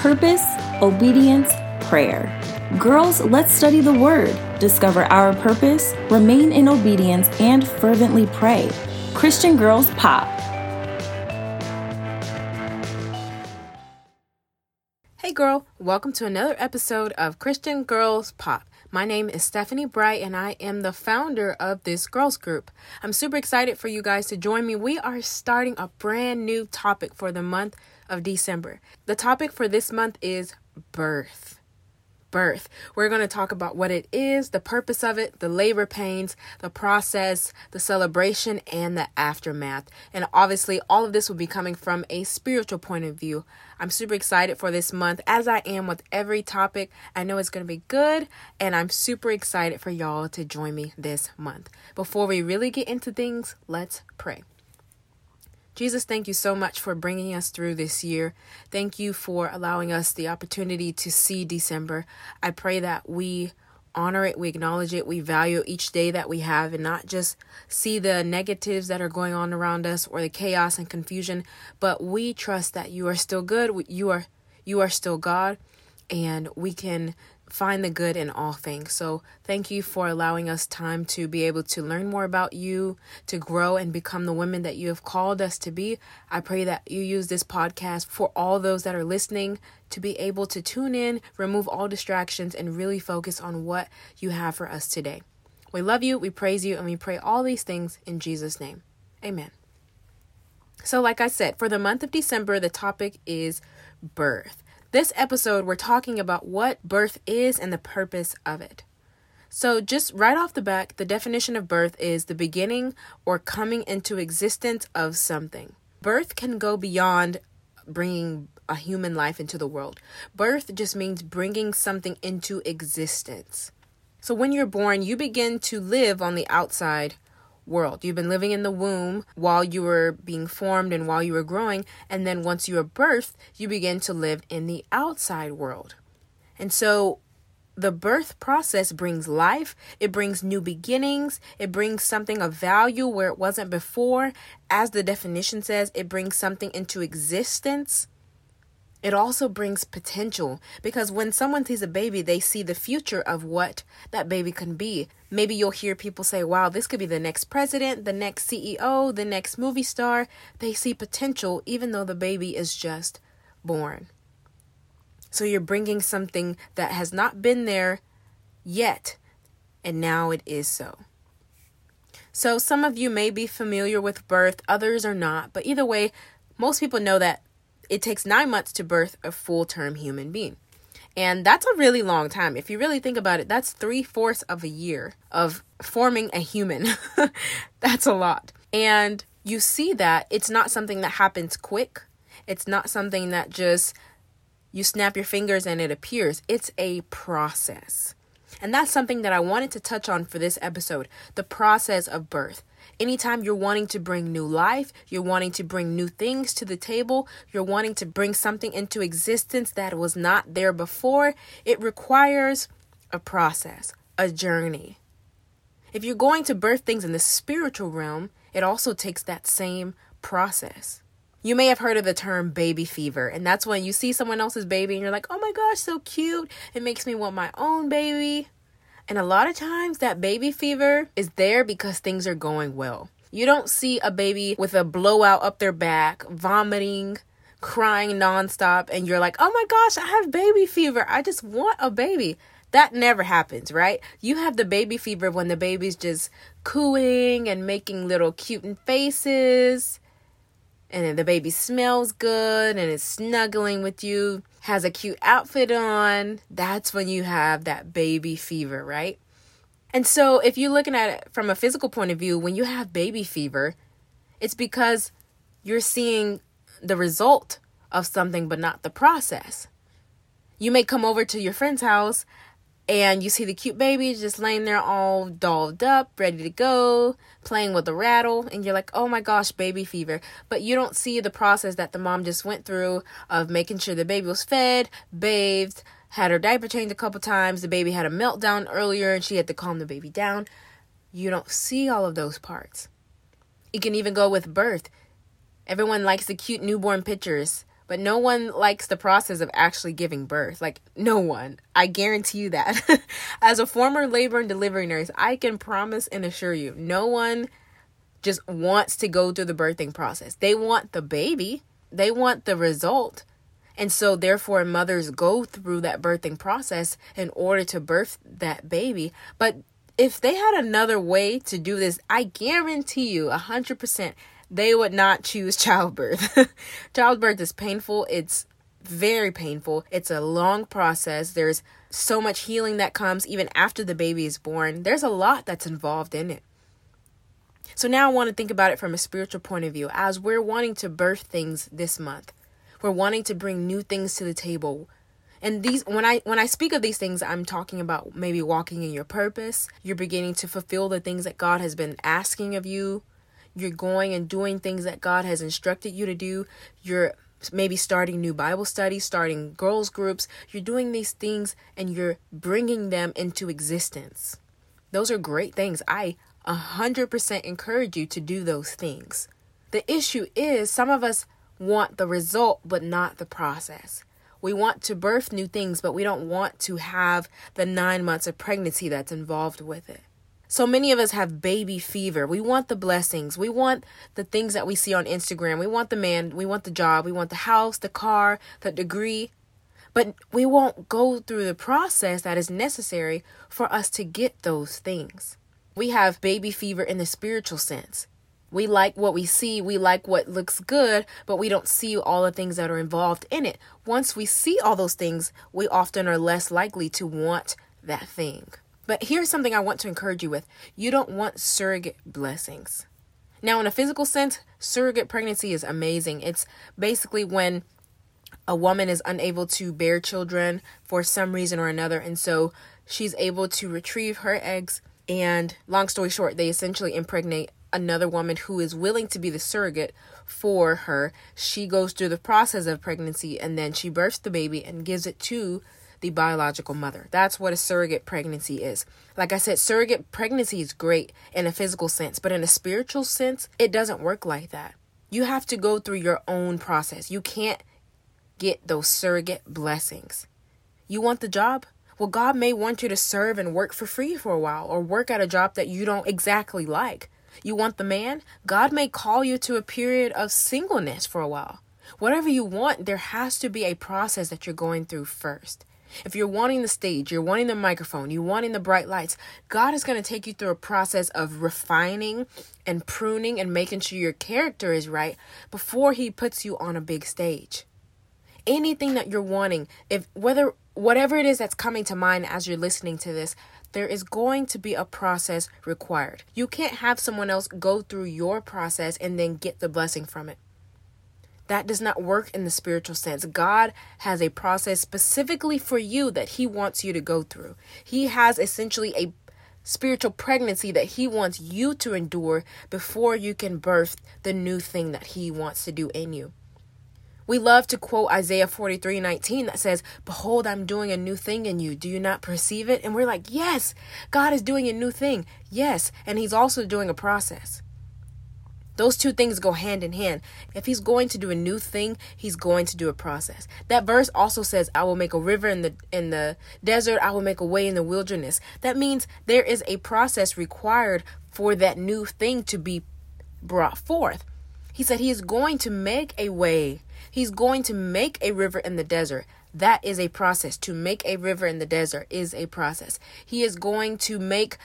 purpose, obedience, prayer. Girls, let's study the Word, discover our purpose, remain in obedience, and fervently pray. Christian Girls Pop. Hey, girl, welcome to another episode of Christian Girls Pop. My name is Stephanie Bright, and I am the founder of this girls group. I'm super excited for you guys to join me. We are starting a brand new topic for the month of December. The topic for this month is birth birth. We're going to talk about what it is, the purpose of it, the labor pains, the process, the celebration, and the aftermath. And obviously, all of this will be coming from a spiritual point of view. I'm super excited for this month, as I am with every topic. I know it's going to be good, and I'm super excited for y'all to join me this month. Before we really get into things, let's pray. Jesus, thank you so much for bringing us through this year. Thank you for allowing us the opportunity to see December. I pray that we honor it, we acknowledge it, we value each day that we have, and not just see the negatives that are going on around us or the chaos and confusion, but we trust that you are still good. You are you are still God, and we can find the good in all things. So, thank you for allowing us time to be able to learn more about you, to grow and become the women that you have called us to be. I pray that you use this podcast for all those that are listening to be able to tune in, remove all distractions, and really focus on what you have for us today. We love you, we praise you, and we pray all these things in Jesus' name. Amen. So, like I said, for the month of December, the topic is birth. This episode, we're talking about what birth is and the purpose of it. So, just right off the back, the definition of birth is the beginning or coming into existence of something. Birth can go beyond bringing a human life into the world. Birth just means bringing something into existence. So, when you're born, you begin to live on the outside world. You've been living in the womb while you were being formed and while you were growing. And then once you are birthed, you begin to live in the outside world. And so the birth process brings life, it brings new beginnings, it brings something of value where it wasn't before. As the definition says, it brings something into existence. It also brings potential because when someone sees a baby, they see the future of what that baby can be. Maybe you'll hear people say, wow, this could be the next president, the next CEO, the next movie star. They see potential even though the baby is just born. So you're bringing something that has not been there yet, and now it is so. So some of you may be familiar with birth, others are not, but either way, most people know that it takes nine months to birth a full term human being. And that's a really long time. If you really think about it, that's three fourths of a year of forming a human. that's a lot. And you see that it's not something that happens quick, it's not something that just you snap your fingers and it appears. It's a process. And that's something that I wanted to touch on for this episode the process of birth. Anytime you're wanting to bring new life, you're wanting to bring new things to the table, you're wanting to bring something into existence that was not there before, it requires a process, a journey. If you're going to birth things in the spiritual realm, it also takes that same process. You may have heard of the term baby fever, and that's when you see someone else's baby and you're like, oh my gosh, so cute. It makes me want my own baby. And a lot of times that baby fever is there because things are going well. You don't see a baby with a blowout up their back, vomiting, crying nonstop, and you're like, oh my gosh, I have baby fever. I just want a baby. That never happens, right? You have the baby fever when the baby's just cooing and making little cute faces and the baby smells good and is snuggling with you, has a cute outfit on, that's when you have that baby fever, right? And so, if you're looking at it from a physical point of view, when you have baby fever, it's because you're seeing the result of something but not the process. You may come over to your friend's house and you see the cute baby just laying there all dolled up, ready to go, playing with a rattle, and you're like, oh my gosh, baby fever. But you don't see the process that the mom just went through of making sure the baby was fed, bathed, had her diaper changed a couple times, the baby had a meltdown earlier and she had to calm the baby down. You don't see all of those parts. It can even go with birth. Everyone likes the cute newborn pictures but no one likes the process of actually giving birth. Like, no one. I guarantee you that. As a former labor and delivery nurse, I can promise and assure you, no one just wants to go through the birthing process. They want the baby, they want the result. And so, therefore, mothers go through that birthing process in order to birth that baby. But if they had another way to do this, I guarantee you 100% they would not choose childbirth. childbirth is painful. It's very painful. It's a long process. There's so much healing that comes even after the baby is born. There's a lot that's involved in it. So now I want to think about it from a spiritual point of view as we're wanting to birth things this month. We're wanting to bring new things to the table. And these when I when I speak of these things, I'm talking about maybe walking in your purpose. You're beginning to fulfill the things that God has been asking of you you're going and doing things that God has instructed you to do. You're maybe starting new Bible studies, starting girls' groups. You're doing these things and you're bringing them into existence. Those are great things. I 100% encourage you to do those things. The issue is some of us want the result, but not the process. We want to birth new things, but we don't want to have the nine months of pregnancy that's involved with it. So many of us have baby fever. We want the blessings. We want the things that we see on Instagram. We want the man, we want the job, we want the house, the car, the degree. But we won't go through the process that is necessary for us to get those things. We have baby fever in the spiritual sense. We like what we see, we like what looks good, but we don't see all the things that are involved in it. Once we see all those things, we often are less likely to want that thing. But here's something I want to encourage you with you don't want surrogate blessings. Now, in a physical sense, surrogate pregnancy is amazing. It's basically when a woman is unable to bear children for some reason or another, and so she's able to retrieve her eggs. And long story short, they essentially impregnate another woman who is willing to be the surrogate for her. She goes through the process of pregnancy and then she births the baby and gives it to the biological mother. That's what a surrogate pregnancy is. Like I said, surrogate pregnancy is great in a physical sense, but in a spiritual sense, it doesn't work like that. You have to go through your own process. You can't get those surrogate blessings. You want the job? Well, God may want you to serve and work for free for a while or work at a job that you don't exactly like. You want the man? God may call you to a period of singleness for a while. Whatever you want, there has to be a process that you're going through first. If you're wanting the stage, you're wanting the microphone, you're wanting the bright lights, God is going to take you through a process of refining and pruning and making sure your character is right before He puts you on a big stage. Anything that you're wanting, if whether whatever it is that's coming to mind as you're listening to this, there is going to be a process required. You can't have someone else go through your process and then get the blessing from it. That does not work in the spiritual sense. God has a process specifically for you that He wants you to go through. He has essentially a spiritual pregnancy that He wants you to endure before you can birth the new thing that He wants to do in you. We love to quote Isaiah 43 19 that says, Behold, I'm doing a new thing in you. Do you not perceive it? And we're like, Yes, God is doing a new thing. Yes. And He's also doing a process. Those two things go hand in hand. If he's going to do a new thing, he's going to do a process. That verse also says, "I will make a river in the in the desert, I will make a way in the wilderness." That means there is a process required for that new thing to be brought forth. He said he is going to make a way. He's going to make a river in the desert. That is a process. To make a river in the desert is a process. He is going to make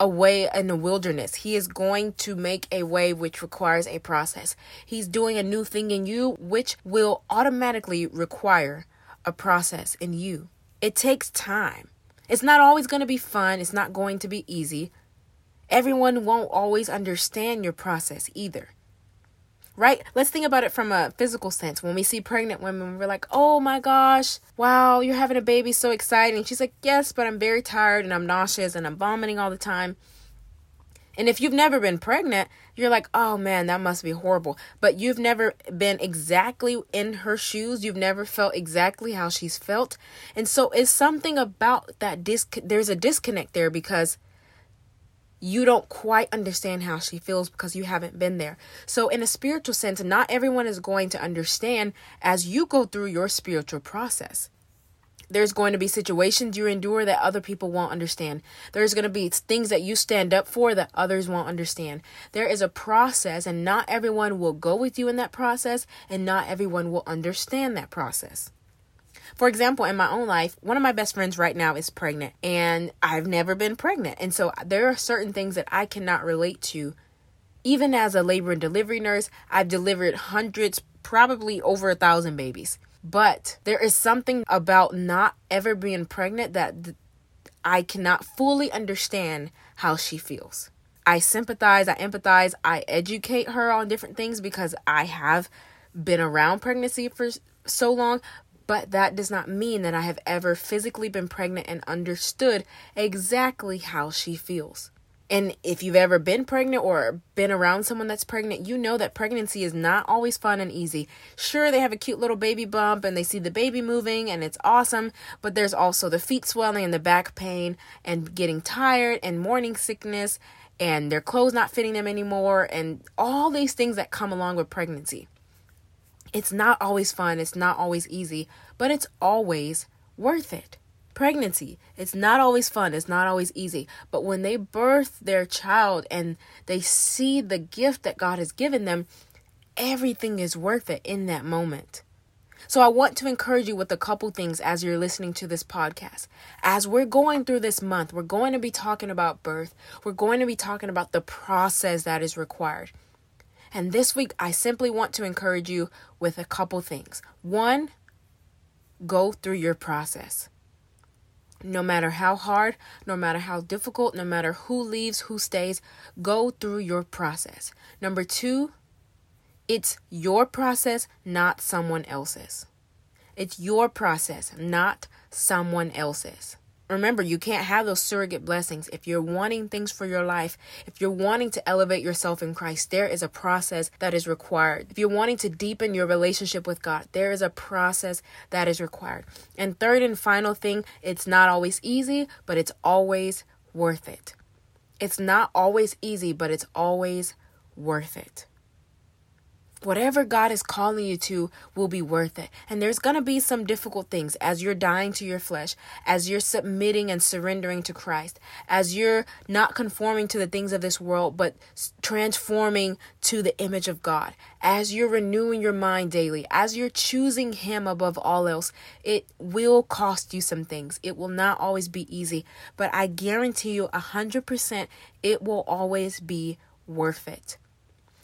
a way in the wilderness. He is going to make a way which requires a process. He's doing a new thing in you which will automatically require a process in you. It takes time. It's not always going to be fun, it's not going to be easy. Everyone won't always understand your process either right? Let's think about it from a physical sense. When we see pregnant women, we're like, oh my gosh, wow, you're having a baby, so exciting. She's like, yes, but I'm very tired and I'm nauseous and I'm vomiting all the time. And if you've never been pregnant, you're like, oh man, that must be horrible. But you've never been exactly in her shoes. You've never felt exactly how she's felt. And so it's something about that disc. There's a disconnect there because you don't quite understand how she feels because you haven't been there. So, in a spiritual sense, not everyone is going to understand as you go through your spiritual process. There's going to be situations you endure that other people won't understand. There's going to be things that you stand up for that others won't understand. There is a process, and not everyone will go with you in that process, and not everyone will understand that process. For example, in my own life, one of my best friends right now is pregnant, and I've never been pregnant. And so there are certain things that I cannot relate to. Even as a labor and delivery nurse, I've delivered hundreds, probably over a thousand babies. But there is something about not ever being pregnant that I cannot fully understand how she feels. I sympathize, I empathize, I educate her on different things because I have been around pregnancy for so long, but that does not mean that I have ever physically been pregnant and understood exactly how she feels. And if you've ever been pregnant or been around someone that's pregnant, you know that pregnancy is not always fun and easy. Sure, they have a cute little baby bump and they see the baby moving and it's awesome, but there's also the feet swelling and the back pain and getting tired and morning sickness and their clothes not fitting them anymore and all these things that come along with pregnancy. It's not always fun, it's not always easy, but it's always worth it. Pregnancy, it's not always fun, it's not always easy, but when they birth their child and they see the gift that God has given them, everything is worth it in that moment. So I want to encourage you with a couple things as you're listening to this podcast. As we're going through this month, we're going to be talking about birth. We're going to be talking about the process that is required. And this week, I simply want to encourage you with a couple things. One, go through your process. No matter how hard, no matter how difficult, no matter who leaves, who stays, go through your process. Number two, it's your process, not someone else's. It's your process, not someone else's. Remember, you can't have those surrogate blessings. If you're wanting things for your life, if you're wanting to elevate yourself in Christ, there is a process that is required. If you're wanting to deepen your relationship with God, there is a process that is required. And third and final thing, it's not always easy, but it's always worth it. It's not always easy, but it's always worth it whatever God is calling you to will be worth it. And there's going to be some difficult things as you're dying to your flesh, as you're submitting and surrendering to Christ, as you're not conforming to the things of this world, but transforming to the image of God, as you're renewing your mind daily, as you're choosing Him above all else. It will cost you some things. It will not always be easy, but I guarantee you 100% it will always be worth it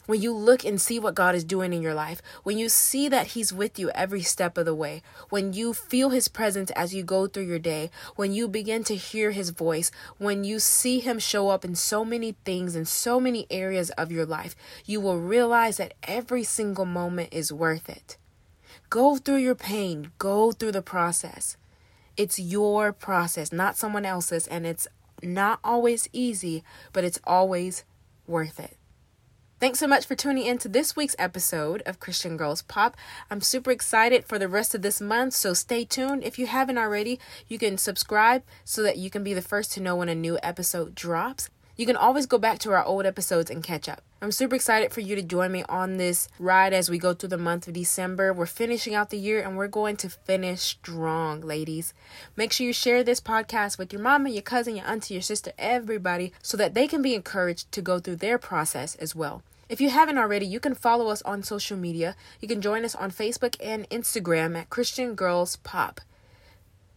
when you look and see what God is doing in your life, when you see that He's with you every step of the way, when you feel His presence as you go through your day, when you begin to hear His voice, when you see Him show up in so many things in so many areas of your life, you will realize that every single moment is worth it. Go through your pain, go through the process. It's your process, not someone else's, and it's not always easy, but it's always worth it. Thanks so much for tuning in to this week's episode of Christian Girls Pop. I'm super excited for the rest of this month, so stay tuned. If you haven't already, you can subscribe so that you can be the first to know when a new episode drops. You can always go back to our old episodes and catch up. I'm super excited for you to join me on this ride as we go through the month of December. We're finishing out the year and we're going to finish strong, ladies. Make sure you share this podcast with your mama, your cousin, your auntie, your sister, everybody, so that they can be encouraged to go through their process as well. If you haven't already, you can follow us on social media. You can join us on Facebook and Instagram at Christian Girls Pop.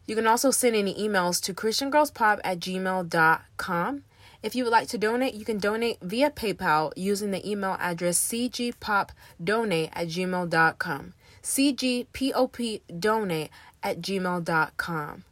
You can also send any emails to christiangirlspop at gmail.com. If you would like to donate, you can donate via PayPal using the email address cgpopdonate at gmail.com. cgpopdonate at gmail.com.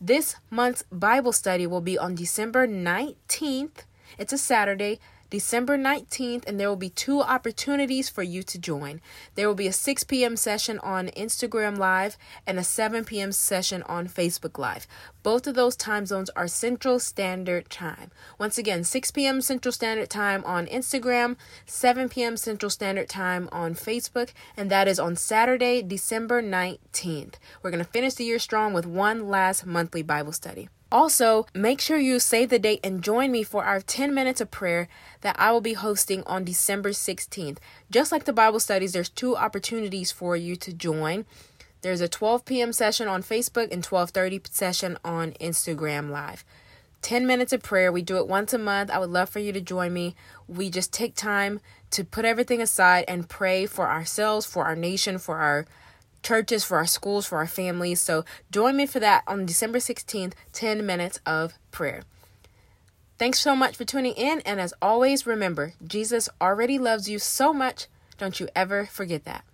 This month's Bible study will be on December 19th. It's a Saturday December 19th, and there will be two opportunities for you to join. There will be a 6 p.m. session on Instagram Live and a 7 p.m. session on Facebook Live. Both of those time zones are Central Standard Time. Once again, 6 p.m. Central Standard Time on Instagram, 7 p.m. Central Standard Time on Facebook, and that is on Saturday, December 19th. We're going to finish the year strong with one last monthly Bible study. Also, make sure you save the date and join me for our 10 minutes of prayer that I will be hosting on December 16th. Just like the Bible studies, there's two opportunities for you to join. There's a 12 p.m. session on Facebook and 12:30 session on Instagram Live. 10 minutes of prayer. We do it once a month. I would love for you to join me. We just take time to put everything aside and pray for ourselves, for our nation, for our churches, for our schools, for our families. So join me for that on December 16th, 10 minutes of prayer. Thanks so much for tuning in. And as always, remember, Jesus already loves you so much. Don't you ever forget that.